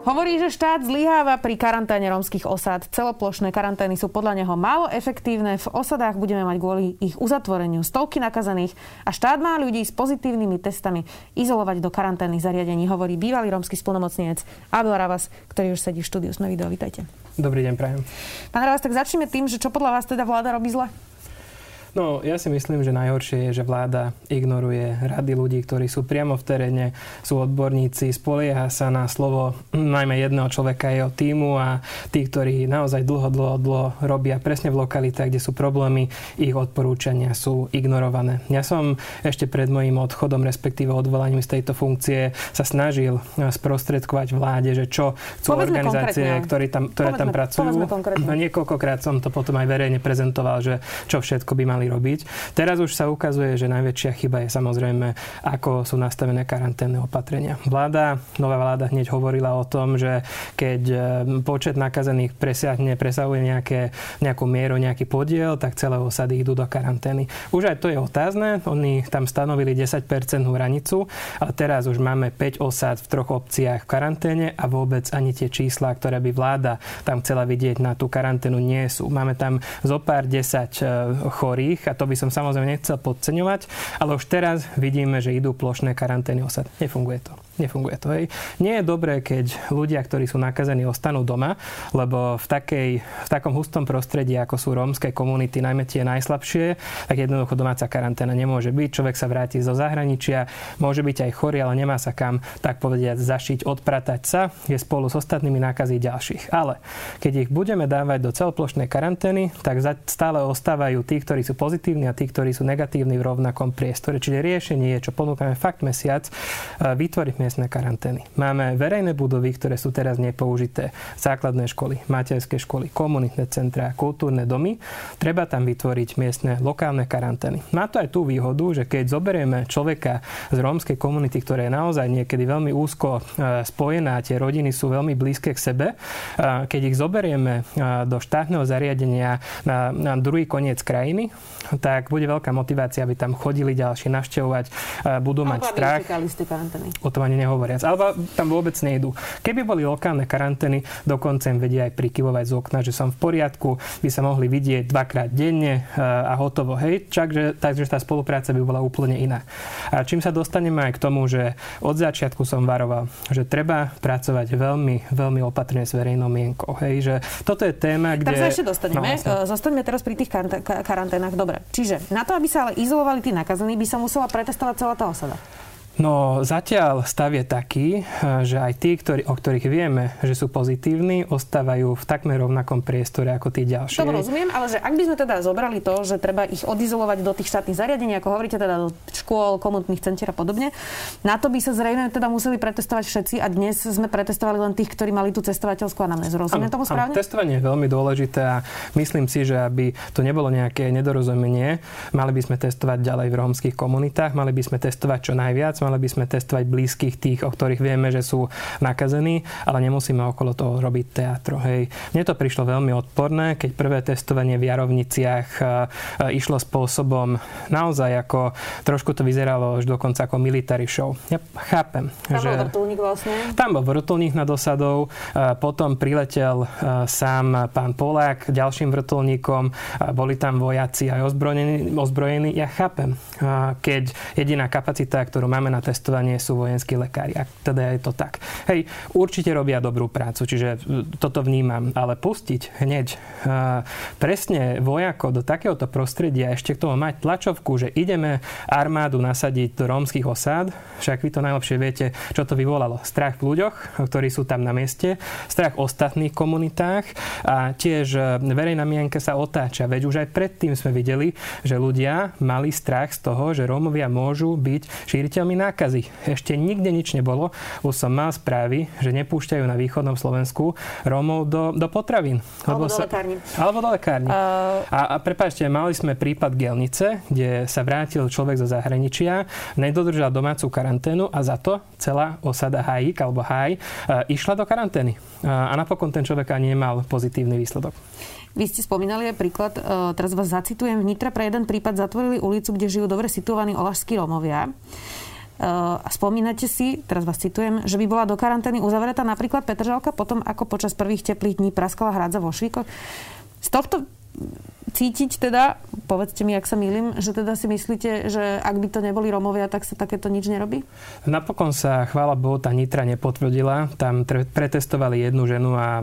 Hovorí, že štát zlyháva pri karanténe rómskych osád. Celoplošné karantény sú podľa neho málo efektívne. V osadách budeme mať kvôli ich uzatvoreniu stovky nakazaných a štát má ľudí s pozitívnymi testami izolovať do karanténnych zariadení, hovorí bývalý rómsky splnomocniec Abel Ravas, ktorý už sedí v štúdiu. Sme video, vítajte. Dobrý deň, prajem. Pán Ravas, tak začneme tým, že čo podľa vás teda vláda robí zle? No, ja si myslím, že najhoršie je, že vláda ignoruje rady ľudí, ktorí sú priamo v teréne, sú odborníci, spolieha sa na slovo najmä jedného človeka, jeho týmu a tí, ktorí naozaj dlho, dlho, dlho robia presne v lokalitách, kde sú problémy, ich odporúčania sú ignorované. Ja som ešte pred mojím odchodom, respektíve odvolaním z tejto funkcie sa snažil sprostredkovať vláde, že čo chcú Povedzme organizácie, ktoré tam, ktoré povedzme, tam pracujú. No, niekoľkokrát som to potom aj verejne prezentoval, že čo všetko by mali mali robiť. Teraz už sa ukazuje, že najväčšia chyba je samozrejme, ako sú nastavené karanténne opatrenia. Vláda, nová vláda hneď hovorila o tom, že keď e, počet nakazených presiahne, presahuje nejaké, nejakú mieru, nejaký podiel, tak celé osady idú do karantény. Už aj to je otázne. Oni tam stanovili 10% hranicu, ale teraz už máme 5 osad v troch obciach v karanténe a vôbec ani tie čísla, ktoré by vláda tam chcela vidieť na tú karanténu, nie sú. Máme tam zo pár 10 e, chorých, ich a to by som samozrejme nechcel podceňovať, ale už teraz vidíme, že idú plošné karantény osad. Nefunguje to. Nefunguje to. Hej. Nie je dobré, keď ľudia, ktorí sú nakazení, ostanú doma, lebo v, takej, v takom hustom prostredí, ako sú rómske komunity, najmä tie najslabšie, tak jednoducho domáca karanténa nemôže byť. Človek sa vráti zo zahraničia, môže byť aj chorý, ale nemá sa kam, tak povediať, zašiť, odpratať sa, je spolu s ostatnými nákazy ďalších. Ale keď ich budeme dávať do celoplošnej karantény, tak stále ostávajú tí, ktorí sú pozitívni a tí, ktorí sú negatívni v rovnakom priestore. Čiže riešenie je, čo ponúkame fakt mesiac, vytvoriť miestne karantény. Máme verejné budovy, ktoré sú teraz nepoužité. Základné školy, materské školy, komunitné centrá, kultúrne domy. Treba tam vytvoriť miestne lokálne karantény. Má to aj tú výhodu, že keď zoberieme človeka z rómskej komunity, ktorá je naozaj niekedy veľmi úzko e, spojená, tie rodiny sú veľmi blízke k sebe, keď ich zoberieme e, do štátneho zariadenia na, na druhý koniec krajiny, tak bude veľká motivácia, aby tam chodili ďalší navštevovať, budú mať strach. O tom ani nehovoriac. Alebo tam vôbec nejdu. Keby boli lokálne karantény, dokonca im vedia aj prikyvovať z okna, že som v poriadku, by sa mohli vidieť dvakrát denne a hotovo. Hej, čakže, takže tá spolupráca by bola úplne iná. A čím sa dostaneme aj k tomu, že od začiatku som varoval, že treba pracovať veľmi, veľmi opatrne s verejnou mienkou. Hej, že toto je téma, kde... Tak sa ešte dostaneme. No, Zostaňme teraz pri tých karanténach. Dobre, Čiže na to, aby sa ale izolovali tí nakazení, by sa musela pretestovať celá tá osada. No zatiaľ stav je taký, eh, že aj tí, ktorí, o ktorých vieme, že sú pozitívni, ostávajú v takmer rovnakom priestore ako tí ďalší. To rozumiem, ale že ak by sme teda zobrali to, že treba ich odizolovať do tých štátnych zariadení, ako hovoríte teda do škôl, komunitných centier a podobne, na to by sa zrejme teda museli pretestovať všetci a dnes sme pretestovali len tých, ktorí mali tú cestovateľskú anamnézu. Rozumiem tomu správne? Áno, testovanie je veľmi dôležité a myslím si, že aby to nebolo nejaké nedorozumenie, mali by sme testovať ďalej v rómskych komunitách, mali by sme testovať čo najviac, mali by sme testovať blízkych tých, o ktorých vieme, že sú nakazení, ale nemusíme okolo toho robiť teatro. Hej. Mne to prišlo veľmi odporné, keď prvé testovanie v Jarovniciach e, e, išlo spôsobom naozaj ako, trošku to vyzeralo už dokonca ako military show. Ja chápem. Tam že, bol vrtulník vlastne? Tam bol vrtulník nad osadou, e, potom priletel sám pán Polák ďalším vrtulníkom, boli tam vojaci aj ozbrojení. ozbrojení. Ja chápem, keď jediná kapacita, ktorú máme na testovanie sú vojenskí lekári. A teda je to tak. Hej, určite robia dobrú prácu, čiže e, toto vnímam. Ale pustiť hneď uh, presne vojako do takéhoto prostredia, ešte k tomu mať tlačovku, že ideme armádu nasadiť do rómskych osád, však vy to najlepšie viete, čo to vyvolalo. Strach v ľuďoch, ktorí sú tam na mieste, strach v ostatných komunitách a tiež e, verejná mienka sa otáča. Veď už aj predtým sme videli, že ľudia mali strach z toho, že Rómovia môžu byť šíriteľmi nákazy. Ešte nikde nič nebolo. Už som mal správy, že nepúšťajú na východnom Slovensku Rómov do, do potravín. Alebo do lekárni. Alebo do lekárni. Uh... A, a prepáčte, mali sme prípad Gelnice, kde sa vrátil človek zo zahraničia, nedodržal domácu karanténu a za to celá osada Hajík alebo Haj išla do karantény. A napokon ten človek ani nemal pozitívny výsledok. Vy ste spomínali aj príklad, e, teraz vás zacitujem, v Nitre pre jeden prípad zatvorili ulicu, kde žijú dobre situovaní olašskí Rómovia. A spomínate si, teraz vás citujem, že by bola do karantény uzavretá napríklad Petržalka potom, ako počas prvých teplých dní praskala hrádza vo Švíkoch. Z tohto cítiť teda, povedzte mi, ak sa milím, že teda si myslíte, že ak by to neboli Romovia, tak sa takéto nič nerobí? Napokon sa, chvála Bohu, tá Nitra nepotvrdila. Tam pretestovali jednu ženu a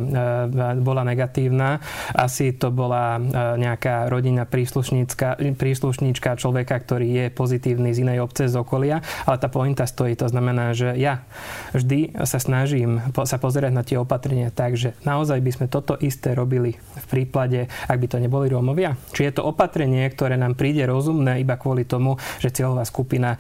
bola negatívna. Asi to bola nejaká rodina príslušníčka človeka, ktorý je pozitívny z inej obce, z okolia. Ale tá pointa stojí. To znamená, že ja vždy sa snažím sa pozerať na tie opatrenia tak, že naozaj by sme toto isté robili v prípade, ak by to neboli Romovia Rómovia? Či je to opatrenie, ktoré nám príde rozumné iba kvôli tomu, že cieľová skupina e,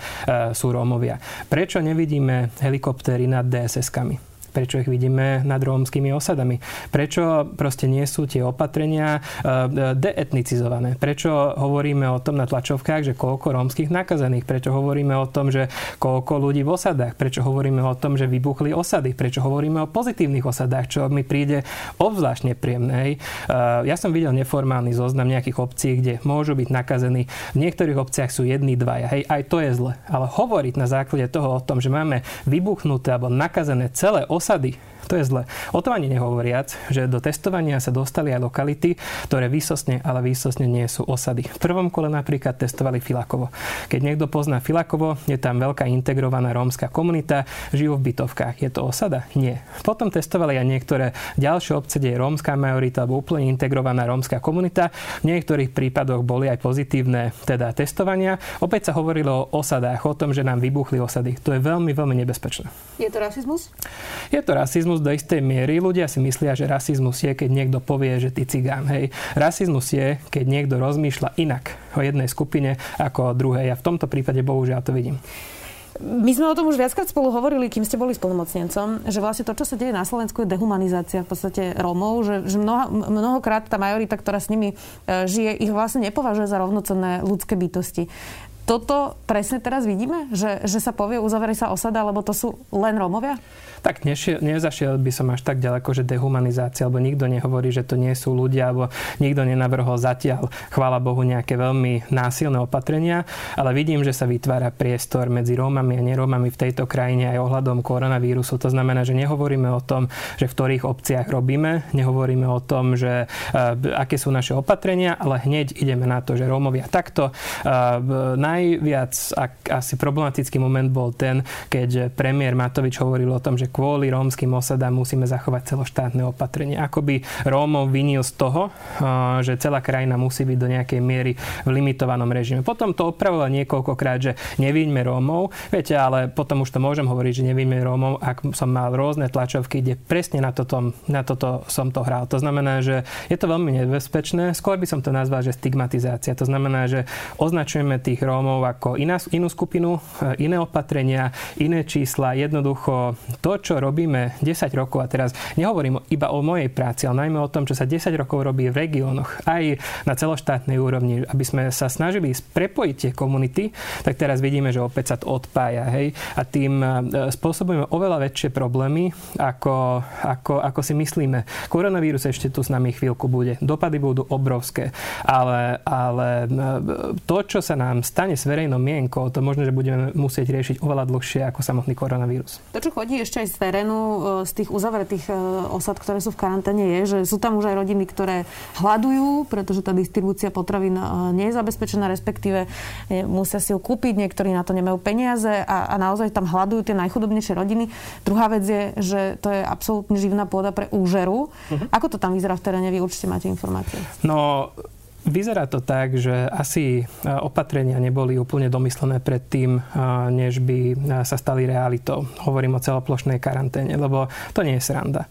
sú Rómovia? Prečo nevidíme helikoptéry nad DSS-kami? Prečo ich vidíme nad rómskymi osadami? Prečo proste nie sú tie opatrenia e, deetnicizované? Prečo hovoríme o tom na tlačovkách, že koľko rómskych nakazených? Prečo hovoríme o tom, že koľko ľudí v osadách? Prečo hovoríme o tom, že vybuchli osady? Prečo hovoríme o pozitívnych osadách? Čo mi príde obzvlášť nepríjemné. E, ja som videl neformálny zoznam nejakých obcí, kde môžu byť nakazení. V niektorých obciach sú jedni, dvaja. Hej, aj to je zle. Ale hovoriť na základe toho o tom, že máme vybuchnuté alebo nakazené celé osady, osady. To je zle. O tom ani nehovoriac, že do testovania sa dostali aj lokality, ktoré výsosne, ale výsosne nie sú osady. V prvom kole napríklad testovali Filakovo. Keď niekto pozná Filakovo, je tam veľká integrovaná rómska komunita, žijú v bytovkách. Je to osada? Nie. Potom testovali aj niektoré ďalšie obce, kde je rómska majorita alebo úplne integrovaná rómska komunita. V niektorých prípadoch boli aj pozitívne teda testovania. Opäť sa hovorilo o osadách, o tom, že nám vybuchli osady. To je veľmi, veľmi nebezpečné. Je to rasizmus? Je to rasizmus rasizmus do istej miery. Ľudia si myslia, že rasizmus je, keď niekto povie, že ty cigán. Hej. Rasizmus je, keď niekto rozmýšľa inak o jednej skupine ako o druhej. Ja v tomto prípade bohužiaľ to vidím. My sme o tom už viackrát spolu hovorili, kým ste boli spolnomocnencom, že vlastne to, čo sa deje na Slovensku, je dehumanizácia v podstate Rómov, že, že mnoha, mnohokrát tá majorita, ktorá s nimi e, žije, ich vlastne nepovažuje za rovnocenné ľudské bytosti. Toto presne teraz vidíme? Že, že sa povie, uzavere sa osada, lebo to sú len Rómovia? tak nešiel, nezašiel by som až tak ďaleko, že dehumanizácia, alebo nikto nehovorí, že to nie sú ľudia, alebo nikto nenavrhol zatiaľ, chvála Bohu, nejaké veľmi násilné opatrenia, ale vidím, že sa vytvára priestor medzi Rómami a nerómami v tejto krajine aj ohľadom koronavírusu. To znamená, že nehovoríme o tom, že v ktorých obciach robíme, nehovoríme o tom, že uh, aké sú naše opatrenia, ale hneď ideme na to, že Rómovia takto. Uh, najviac ak, asi problematický moment bol ten, keď premiér Matovič hovoril o tom, že kvôli rómskym osadám musíme zachovať celoštátne opatrenie. Akoby Rómov vinil z toho, že celá krajina musí byť do nejakej miery v limitovanom režime. Potom to opravoval niekoľkokrát, že nevíňme Rómov. Viete, ale potom už to môžem hovoriť, že nevíňme Rómov, ak som mal rôzne tlačovky, kde presne na toto, na toto som to hral. To znamená, že je to veľmi nebezpečné. Skôr by som to nazval, že stigmatizácia. To znamená, že označujeme tých Rómov ako iná, inú skupinu, e, iné opatrenia, iné čísla. Jednoducho to, čo robíme 10 rokov, a teraz nehovorím iba o mojej práci, ale najmä o tom, čo sa 10 rokov robí v regiónoch, aj na celoštátnej úrovni, aby sme sa snažili prepojiť tie komunity, tak teraz vidíme, že opäť sa to odpája. Hej? A tým e, spôsobujeme oveľa väčšie problémy, ako, ako, ako si myslíme. Koronavírus ešte tu s nami chvíľku bude. Dopady budú obrovské. Ale, ale e, to, čo sa nám stane s verejnou mienkou, to možno, že budeme musieť riešiť oveľa dlhšie ako samotný koronavírus. To, čo chodí ešte aj z terénu, e, z tých uzavretých e, osad, ktoré sú v karanténe, je, že sú tam už aj rodiny, ktoré hľadujú, pretože tá distribúcia potravín e, nie je zabezpečená, respektíve musia si ju kúpiť, niektorí na to nemajú peniaze a, a naozaj tam hľadujú tie najchudobnejšie rodiny. Druhá vec je, že to je absolútne živná pôda pre úžeru. Uh-huh. Ako to tam vyzerá v teréne? Vy určite máte informácie. No, vyzerá to tak, že asi opatrenia neboli úplne domyslené pred tým, než by sa stali realitou. Hovorím o celoplošnej karanténe, lebo to nie je sranda.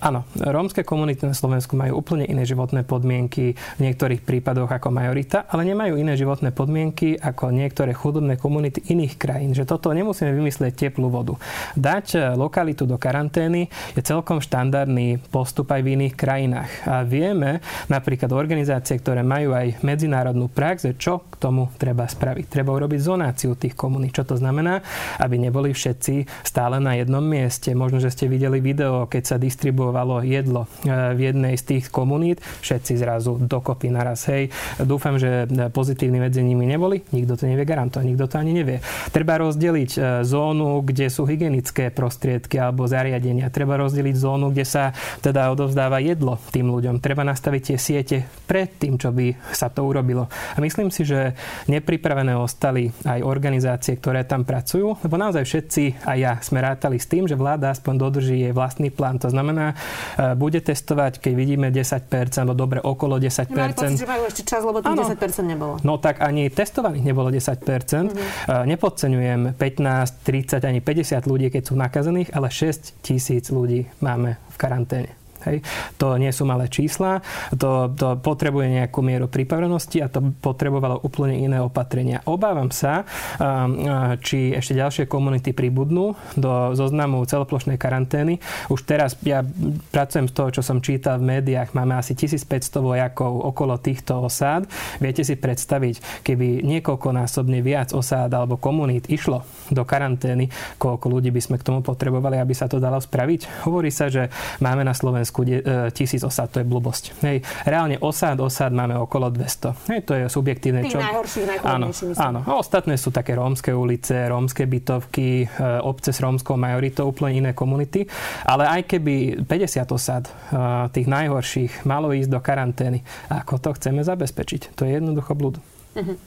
Áno, rómske komunity na Slovensku majú úplne iné životné podmienky v niektorých prípadoch ako majorita, ale nemajú iné životné podmienky ako niektoré chudobné komunity iných krajín. Že toto nemusíme vymyslieť teplú vodu. Dať lokalitu do karantény je celkom štandardný postup aj v iných krajinách. A vieme napríklad organizácie, ktoré majú aj medzinárodnú prax, čo k tomu treba spraviť. Treba urobiť zonáciu tých komunít. Čo to znamená? Aby neboli všetci stále na jednom mieste. Možno, že ste videli video, keď sa distribuovalo jedlo e, v jednej z tých komunít. Všetci zrazu dokopy naraz. Hej, dúfam, že pozitívni medzi nimi neboli. Nikto to nevie garantovať, nikto to ani nevie. Treba rozdeliť e, zónu, kde sú hygienické prostriedky alebo zariadenia. Treba rozdeliť zónu, kde sa teda odovzdáva jedlo tým ľuďom. Treba nastaviť tie siete pred tým, čo by sa to urobilo. A myslím si, že nepripravené ostali aj organizácie, ktoré tam pracujú, lebo naozaj všetci, aj ja, sme rátali s tým, že vláda aspoň dodrží jej vlastný plán. To znamená, e, bude testovať, keď vidíme 10%, alebo dobre okolo 10%. Mali pocit, že majú ešte čas, lebo tých 10% nebolo. No tak ani testovaných nebolo 10%. Mm-hmm. Nepodceňujem 15, 30, ani 50 ľudí, keď sú nakazených, ale 6 tisíc ľudí máme v karanténe. Hej. To nie sú malé čísla, to, to potrebuje nejakú mieru pripravenosti a to potrebovalo úplne iné opatrenia. Obávam sa, či ešte ďalšie komunity pribudnú do zoznamu celoplošnej karantény. Už teraz ja pracujem z toho, čo som čítal v médiách, máme asi 1500 vojakov okolo týchto osád. Viete si predstaviť, keby niekoľkonásobne viac osád alebo komunít išlo do karantény, koľko ľudí by sme k tomu potrebovali, aby sa to dalo spraviť. Hovorí sa, že máme na Slovensku Slovensku e, tisíc osád, to je blbosť. Hej. Reálne osád, osád máme okolo 200. Hej, to je subjektívne. Tých čo... najhorších, áno, áno. A ostatné sú také rómske ulice, rómske bytovky, e, obce s rómskou majoritou, úplne iné komunity. Ale aj keby 50 osád e, tých najhorších malo ísť do karantény, ako to chceme zabezpečiť? To je jednoducho blúd. Uh-huh.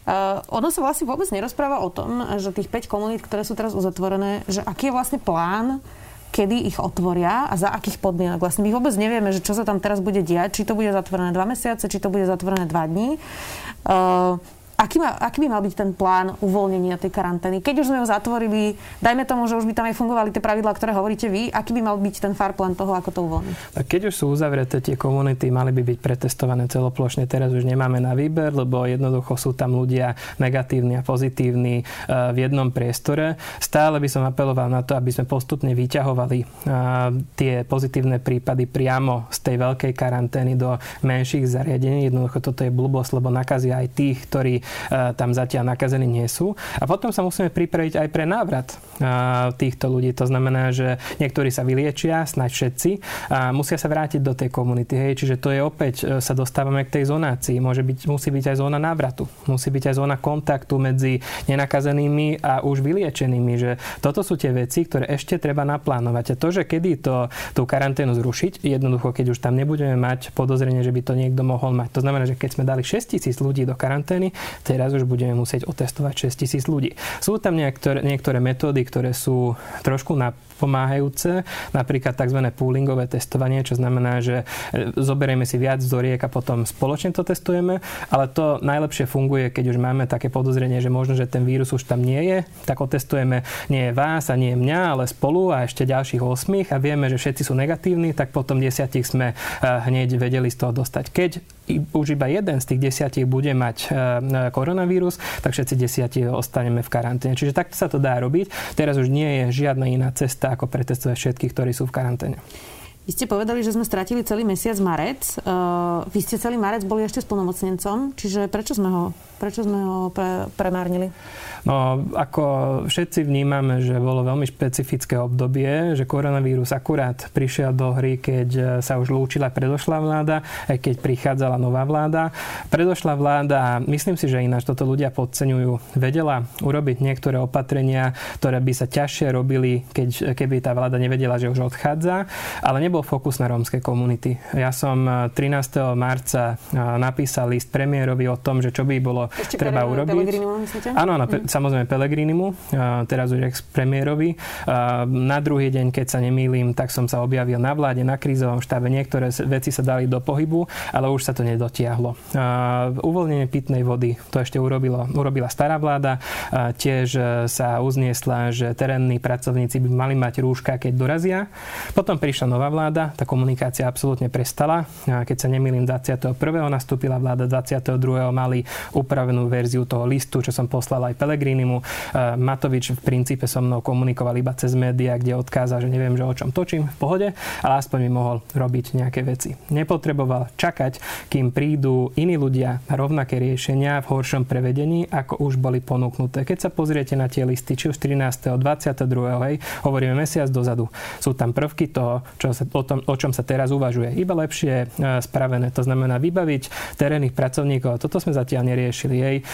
Uh, ono sa vlastne vôbec nerozpráva o tom, že tých 5 komunít, ktoré sú teraz uzatvorené, že aký je vlastne plán kedy ich otvoria a za akých podmienok. Vlastne my vôbec nevieme, že čo sa tam teraz bude diať, či to bude zatvorené dva mesiace, či to bude zatvorené dva dní. Uh, Aký, má, aký by mal byť ten plán uvoľnenia tej karantény? Keď už sme ho zatvorili, dajme tomu, že už by tam aj fungovali tie pravidlá, ktoré hovoríte vy, aký by mal byť ten far plán toho, ako to uvoľniť? Keď už sú uzavreté tie komunity, mali by byť pretestované celoplošne. Teraz už nemáme na výber, lebo jednoducho sú tam ľudia negatívni a pozitívni e, v jednom priestore. Stále by som apeloval na to, aby sme postupne vyťahovali e, tie pozitívne prípady priamo z tej veľkej karantény do menších zariadení. Jednoducho toto je blbosť, lebo nakazia aj tých, ktorí tam zatiaľ nakazení nie sú. A potom sa musíme pripraviť aj pre návrat e, týchto ľudí. To znamená, že niektorí sa vyliečia, snáď všetci, a musia sa vrátiť do tej komunity. Hej. Čiže to je opäť, e, sa dostávame k tej zonácii. Môže byť, musí byť aj zóna návratu. Musí byť aj zóna kontaktu medzi nenakazenými a už vyliečenými. Že toto sú tie veci, ktoré ešte treba naplánovať. A to, že kedy to, tú karanténu zrušiť, jednoducho, keď už tam nebudeme mať podozrenie, že by to niekto mohol mať. To znamená, že keď sme dali 6 tisíc ľudí do karantény, teraz už budeme musieť otestovať 6 tisíc ľudí. Sú tam niektoré, niektoré metódy, ktoré sú trošku na pomáhajúce, napríklad tzv. poolingové testovanie, čo znamená, že e, zoberieme si viac vzoriek a potom spoločne to testujeme, ale to najlepšie funguje, keď už máme také podozrenie, že možno, že ten vírus už tam nie je, tak otestujeme nie vás a nie mňa, ale spolu a ešte ďalších 8 a vieme, že všetci sú negatívni, tak potom desiatich sme e, hneď vedeli z toho dostať. Keď už iba jeden z tých desiatich bude mať e, koronavírus, tak všetci desiatich ostaneme v karanténe. Čiže takto sa to dá robiť. Teraz už nie je žiadna iná cesta, ako pretestovať všetkých, ktorí sú v karanténe. Vy ste povedali, že sme stratili celý mesiac marec. Uh, vy ste celý marec boli ešte spolnomocnencom, čiže prečo sme ho, prečo sme ho pre, premárnili? No, ako všetci vnímame, že bolo veľmi špecifické obdobie, že koronavírus akurát prišiel do hry, keď sa už lúčila predošlá vláda, aj keď prichádzala nová vláda. Predošlá vláda, myslím si, že ináč toto ľudia podceňujú, vedela urobiť niektoré opatrenia, ktoré by sa ťažšie robili, keď, keby tá vláda nevedela, že už odchádza, ale nebol nebol fokus na rómske komunity. Ja som 13. marca napísal list premiérovi o tom, že čo by bolo Ešte treba urobiť. myslíte? Áno, áno, mm. samozrejme Pelegrinimu, teraz už ex-premiérovi. Na druhý deň, keď sa nemýlim, tak som sa objavil na vláde, na krízovom štábe. Niektoré veci sa dali do pohybu, ale už sa to nedotiahlo. Uvoľnenie pitnej vody, to ešte urobilo, urobila stará vláda. Tiež sa uzniesla, že terénni pracovníci by mali mať rúška, keď dorazia. Potom prišla nová vláda, tá komunikácia absolútne prestala. Keď sa nemýlim, 21. nastúpila vláda, 22. mali upravenú verziu toho listu, čo som poslal aj Pelegrinimu. Matovič v princípe so mnou komunikoval iba cez médiá, kde odkázal, že neviem, že o čom točím v pohode, ale aspoň mi mohol robiť nejaké veci. Nepotreboval čakať, kým prídu iní ľudia na rovnaké riešenia v horšom prevedení, ako už boli ponúknuté. Keď sa pozriete na tie listy, či už 13. 22. Hej, hovoríme mesiac dozadu. Sú tam prvky toho, čo sa, o, tom, o čom sa teraz uvažuje. Iba lepšie e, spravené. To znamená vybaviť terénnych pracovníkov. Toto sme zatiaľ neriešili. Jej e,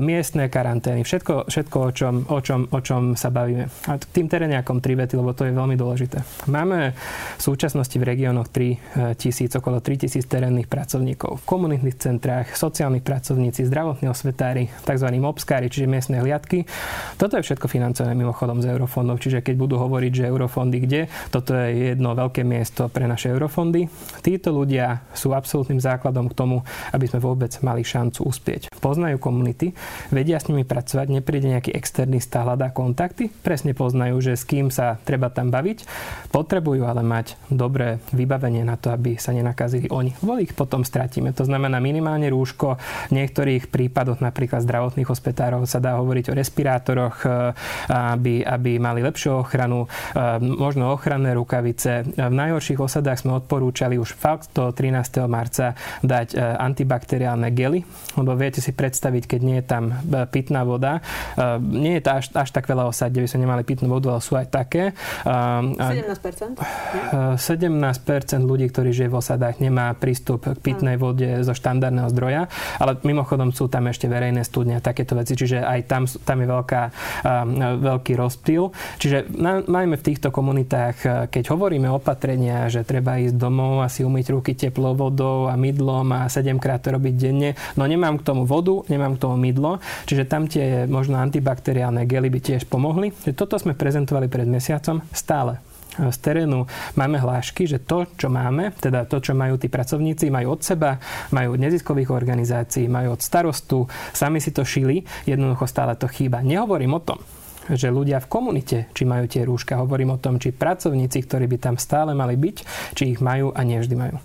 miestne karantény. Všetko, všetko o, čom, o, čom, o čom sa bavíme. A tým teréniakom tri vety, lebo to je veľmi dôležité. Máme v súčasnosti v regiónoch 3 e, tisíc, okolo 3 tisíc terénnych pracovníkov. V komunitných centrách, sociálnych pracovníci, zdravotní osvetári, tzv. mobskári, čiže miestne hliadky. Toto je všetko financované mimochodom z eurofondov, čiže keď budú hovoriť, že eurofondy kde, toto je jedno veľké miesto pre naše eurofondy. Títo ľudia sú absolútnym základom k tomu, aby sme vôbec mali šancu uspieť. Poznajú komunity, vedia s nimi pracovať, nepríde nejaký externý stáh, hľadá kontakty, presne poznajú, že s kým sa treba tam baviť. Potrebujú ale mať dobré vybavenie na to, aby sa nenakazili oni. Vo ich potom stratíme. To znamená minimálne rúško. V niektorých prípadoch, napríklad zdravotných hospitárov, sa dá hovoriť o respirátoroch, aby, aby mali lepšiu ochranu, možno ochranné rukavice. V najhorších osadách sme odporúčali už fakt do 13. marca dať antibakteriálne gely, lebo viete si predstaviť, keď nie je tam pitná voda. Nie je to až, až tak veľa osad, kde by sme nemali pitnú vodu, ale sú aj také. 17%? 17% ľudí, ktorí žije v osadách, nemá prístup k pitnej vode zo štandardného zdroja, ale mimochodom sú tam ešte verejné studne a takéto veci, čiže aj tam, tam je veľká, veľký rozptýl. Čiže najmä v týchto komunitách, keď hovoríme o opatrenia, že treba ísť domov a si umyť ruky teplou vodou a mydlom a 7 krát to robiť denne, no nemám k tomu vodu, nemám k tomu mydlo, čiže tam tie možno antibakteriálne gely by tiež pomohli. Toto sme prezentovali pred mesiacom stále z terénu máme hlášky, že to, čo máme, teda to, čo majú tí pracovníci, majú od seba, majú od neziskových organizácií, majú od starostu, sami si to šili, jednoducho stále to chýba. Nehovorím o tom, že ľudia v komunite, či majú tie rúška, hovorím o tom, či pracovníci, ktorí by tam stále mali byť, či ich majú a nevždy majú.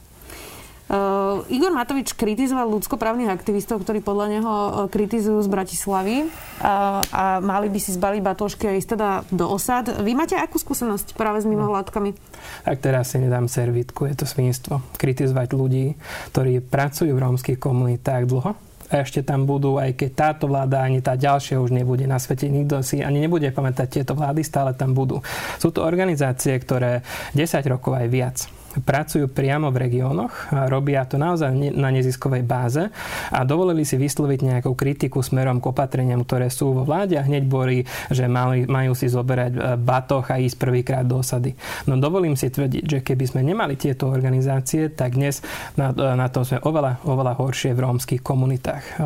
Uh, Igor Matovič kritizoval ľudskoprávnych aktivistov, ktorí podľa neho uh, kritizujú z Bratislavy uh, a mali by si zbaliť batožky a ísť teda do osad. Vy máte akú skúsenosť práve s mimovládkami? Tak teraz si nedám servitku, je to svinstvo. Kritizovať ľudí, ktorí pracujú v rómskych komunitách dlho, ešte tam budú, aj keď táto vláda, ani tá ďalšia už nebude na svete, nikto si ani nebude pamätať tieto vlády, stále tam budú. Sú to organizácie, ktoré 10 rokov aj viac pracujú priamo v regiónoch, robia to naozaj na neziskovej báze a dovolili si vysloviť nejakú kritiku smerom k opatreniam, ktoré sú vo vláde a hneď boli, že mali, majú si zoberať e, batoch a ísť prvýkrát do osady. No dovolím si tvrdiť, že keby sme nemali tieto organizácie, tak dnes na, e, na tom sme oveľa, oveľa horšie v rómskych komunitách.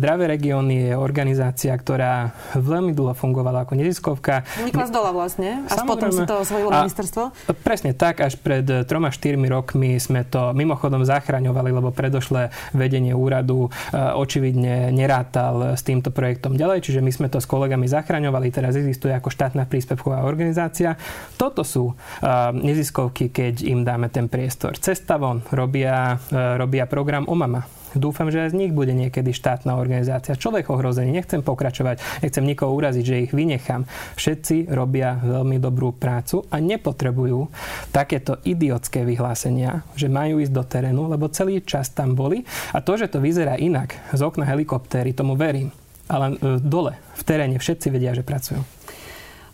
Zdravé regióny je organizácia, ktorá veľmi dlho fungovala ako neziskovka. Vznikla z dola vlastne, až potom si to osvojilo ministerstvo? Presne tak, až pred 3-4 rokmi sme to mimochodom zachraňovali, lebo predošlé vedenie úradu e, očividne nerátal s týmto projektom ďalej, čiže my sme to s kolegami zachraňovali, teraz existuje ako štátna príspevková organizácia. Toto sú e, neziskovky, keď im dáme ten priestor. Cesta von robia, robia program OMAMA Dúfam, že aj z nich bude niekedy štátna organizácia. Človek ohrozený, nechcem pokračovať, nechcem nikoho uraziť, že ich vynechám. Všetci robia veľmi dobrú prácu a nepotrebujú takéto idiotské vyhlásenia, že majú ísť do terénu, lebo celý čas tam boli. A to, že to vyzerá inak z okna helikoptéry, tomu verím. Ale e, dole, v teréne všetci vedia, že pracujú.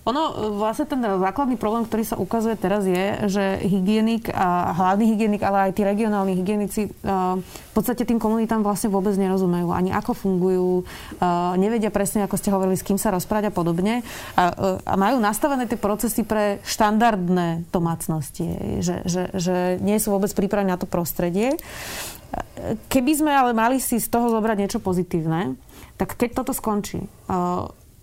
Ono, e, vlastne ten základný problém, ktorý sa ukazuje teraz je, že hygienik a hlavný hygienik, ale aj tí regionálni hygienici e, v podstate tým komunitám vlastne vôbec nerozumejú. Ani ako fungujú, e, nevedia presne, ako ste hovorili, s kým sa rozprávať a podobne. A, majú nastavené tie procesy pre štandardné domácnosti, že, že, že nie sú vôbec pripravení na to prostredie. Keby sme ale mali si z toho zobrať niečo pozitívne, tak keď toto skončí,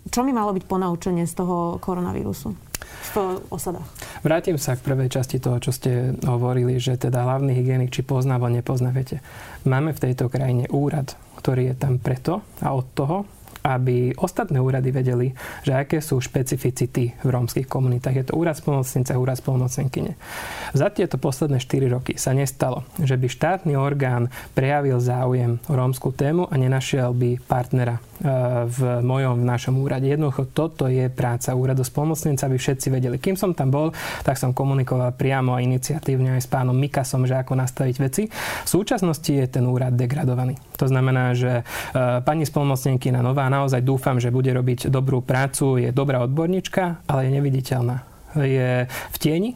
čo mi malo byť ponaučenie z toho koronavírusu? v osadách. Vrátim sa k prvej časti toho, čo ste hovorili, že teda hlavný hygienik či pozná alebo nepozná. Viete, máme v tejto krajine úrad, ktorý je tam preto a od toho, aby ostatné úrady vedeli, že aké sú špecificity v rómskych komunitách. Je to úrad spolnocnice, úrad spolnocnenkyne. Za tieto posledné 4 roky sa nestalo, že by štátny orgán prejavil záujem o rómskú tému a nenašiel by partnera v mojom, v našom úrade. Jednoducho toto je práca úradu spolnocnenca, aby všetci vedeli. Kým som tam bol, tak som komunikoval priamo a iniciatívne aj s pánom Mikasom, že ako nastaviť veci. V súčasnosti je ten úrad degradovaný. To znamená, že e, pani spolnocnenkyna nová naozaj dúfam, že bude robiť dobrú prácu, je dobrá odborníčka, ale je neviditeľná je v tieni,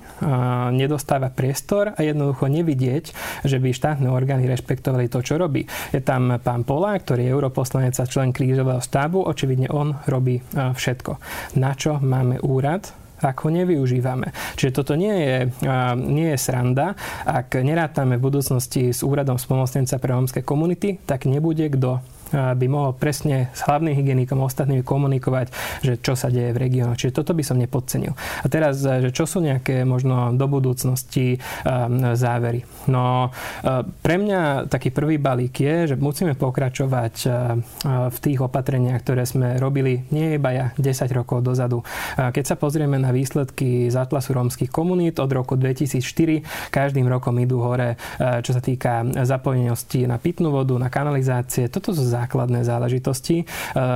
nedostáva priestor a jednoducho nevidieť, že by štátne orgány rešpektovali to, čo robí. Je tam pán Pola, ktorý je europoslanec a člen krížového štábu, očividne on robí všetko. Na čo máme úrad? ak ho nevyužívame. Čiže toto nie je, nie je sranda. Ak nerátame v budúcnosti s úradom spomocnenca pre rómske komunity, tak nebude kto by mohol presne s hlavným hygienikom a ostatnými komunikovať, že čo sa deje v regiónoch. Čiže toto by som nepodcenil. A teraz, že čo sú nejaké možno do budúcnosti závery. No pre mňa taký prvý balík je, že musíme pokračovať v tých opatreniach, ktoré sme robili nie iba ja 10 rokov dozadu. Keď sa pozrieme na výsledky z Atlasu rómskych komunít od roku 2004, každým rokom idú hore, čo sa týka zapojenosti na pitnú vodu, na kanalizácie. Toto sú základné záležitosti. E,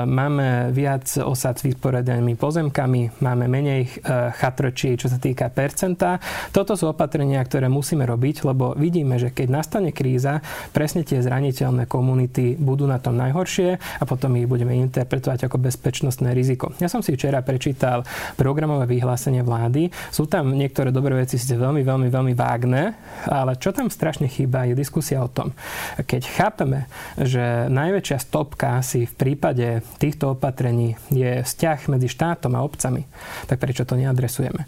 máme viac osad s vysporiadanými pozemkami, máme menej e, chatrčí, čo sa týka percenta. Toto sú opatrenia, ktoré musíme robiť, lebo vidíme, že keď nastane kríza, presne tie zraniteľné komunity budú na tom najhoršie a potom ich budeme interpretovať ako bezpečnostné riziko. Ja som si včera prečítal programové vyhlásenie vlády. Sú tam niektoré dobré veci, síce veľmi, veľmi, veľmi vágne, ale čo tam strašne chýba, je diskusia o tom. Keď chápeme, že najväčšia najväčšia stopka si v prípade týchto opatrení je vzťah medzi štátom a obcami, tak prečo to neadresujeme? E,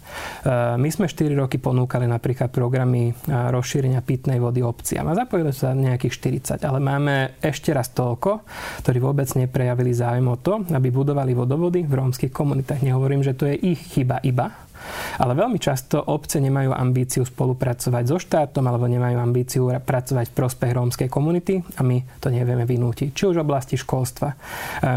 my sme 4 roky ponúkali napríklad programy e, rozšírenia pitnej vody obciam a zapojili sa nejakých 40, ale máme ešte raz toľko, ktorí vôbec neprejavili záujem o to, aby budovali vodovody v rómskych komunitách. Nehovorím, že to je ich chyba iba, ale veľmi často obce nemajú ambíciu spolupracovať so štátom alebo nemajú ambíciu pracovať v prospech rómskej komunity a my to nevieme vynútiť. Či už v oblasti školstva.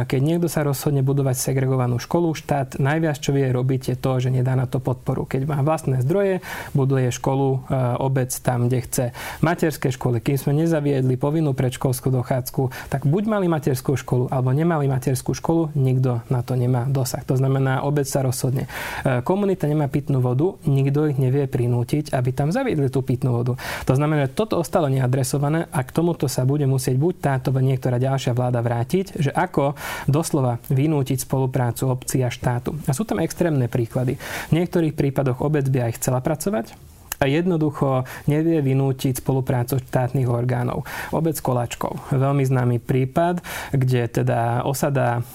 Keď niekto sa rozhodne budovať segregovanú školu, štát najviac, čo vie robiť, je to, že nedá na to podporu. Keď má vlastné zdroje, buduje školu e, obec tam, kde chce. Materské školy, kým sme nezaviedli povinnú predškolskú dochádzku, tak buď mali materskú školu, alebo nemali materskú školu, nikto na to nemá dosah. To znamená, obec sa rozhodne. E, komunita nemá pitnú vodu, nikto ich nevie prinútiť, aby tam zaviedli tú pitnú vodu. To znamená, že toto ostalo neadresované a k tomuto sa bude musieť buď táto, niektorá ďalšia vláda vrátiť, že ako doslova vynútiť spoluprácu obcí a štátu. A sú tam extrémne príklady. V niektorých prípadoch obec by aj chcela pracovať, a jednoducho nevie vynútiť spoluprácu štátnych orgánov. Obec Kolačkov, veľmi známy prípad, kde teda osada,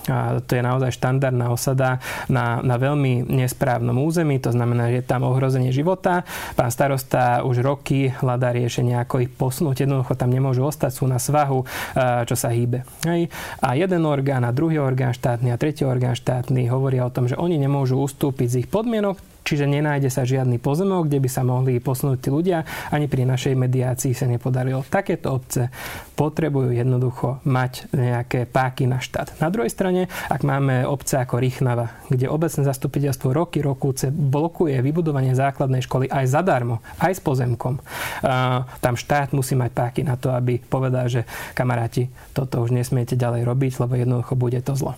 to je naozaj štandardná osada na, na veľmi nesprávnom území, to znamená, že je tam ohrozenie života. Pán starosta už roky hľadá riešenie, ako ich posunúť. Jednoducho tam nemôžu ostať, sú na svahu, čo sa hýbe. Hej. A jeden orgán a druhý orgán štátny a tretí orgán štátny hovoria o tom, že oni nemôžu ustúpiť z ich podmienok, Čiže nenájde sa žiadny pozemok, kde by sa mohli posunúť tí ľudia. Ani pri našej mediácii sa nepodarilo. Takéto obce potrebujú jednoducho mať nejaké páky na štát. Na druhej strane, ak máme obce ako Rýchnava, kde obecné zastupiteľstvo roky, rokúce blokuje vybudovanie základnej školy aj zadarmo, aj s pozemkom, tam štát musí mať páky na to, aby povedal, že kamaráti, toto už nesmiete ďalej robiť, lebo jednoducho bude to zlo.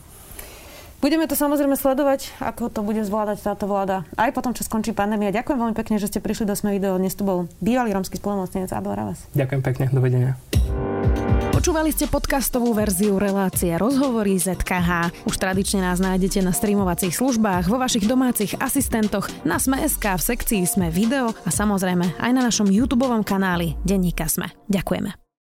Budeme to samozrejme sledovať, ako to bude zvládať táto vláda aj potom, čo skončí pandémia. Ďakujem veľmi pekne, že ste prišli do Sme video. Dnes tu bol bývalý romský spolumocnenec Abel Ravas. Ďakujem pekne, dovidenia. Počúvali ste podcastovú verziu relácie Rozhovory ZKH. Už tradične nás nájdete na streamovacích službách, vo vašich domácich asistentoch, na Sme.sk, v sekcii Sme video a samozrejme aj na našom YouTube kanáli Denníka Sme. Ďakujeme.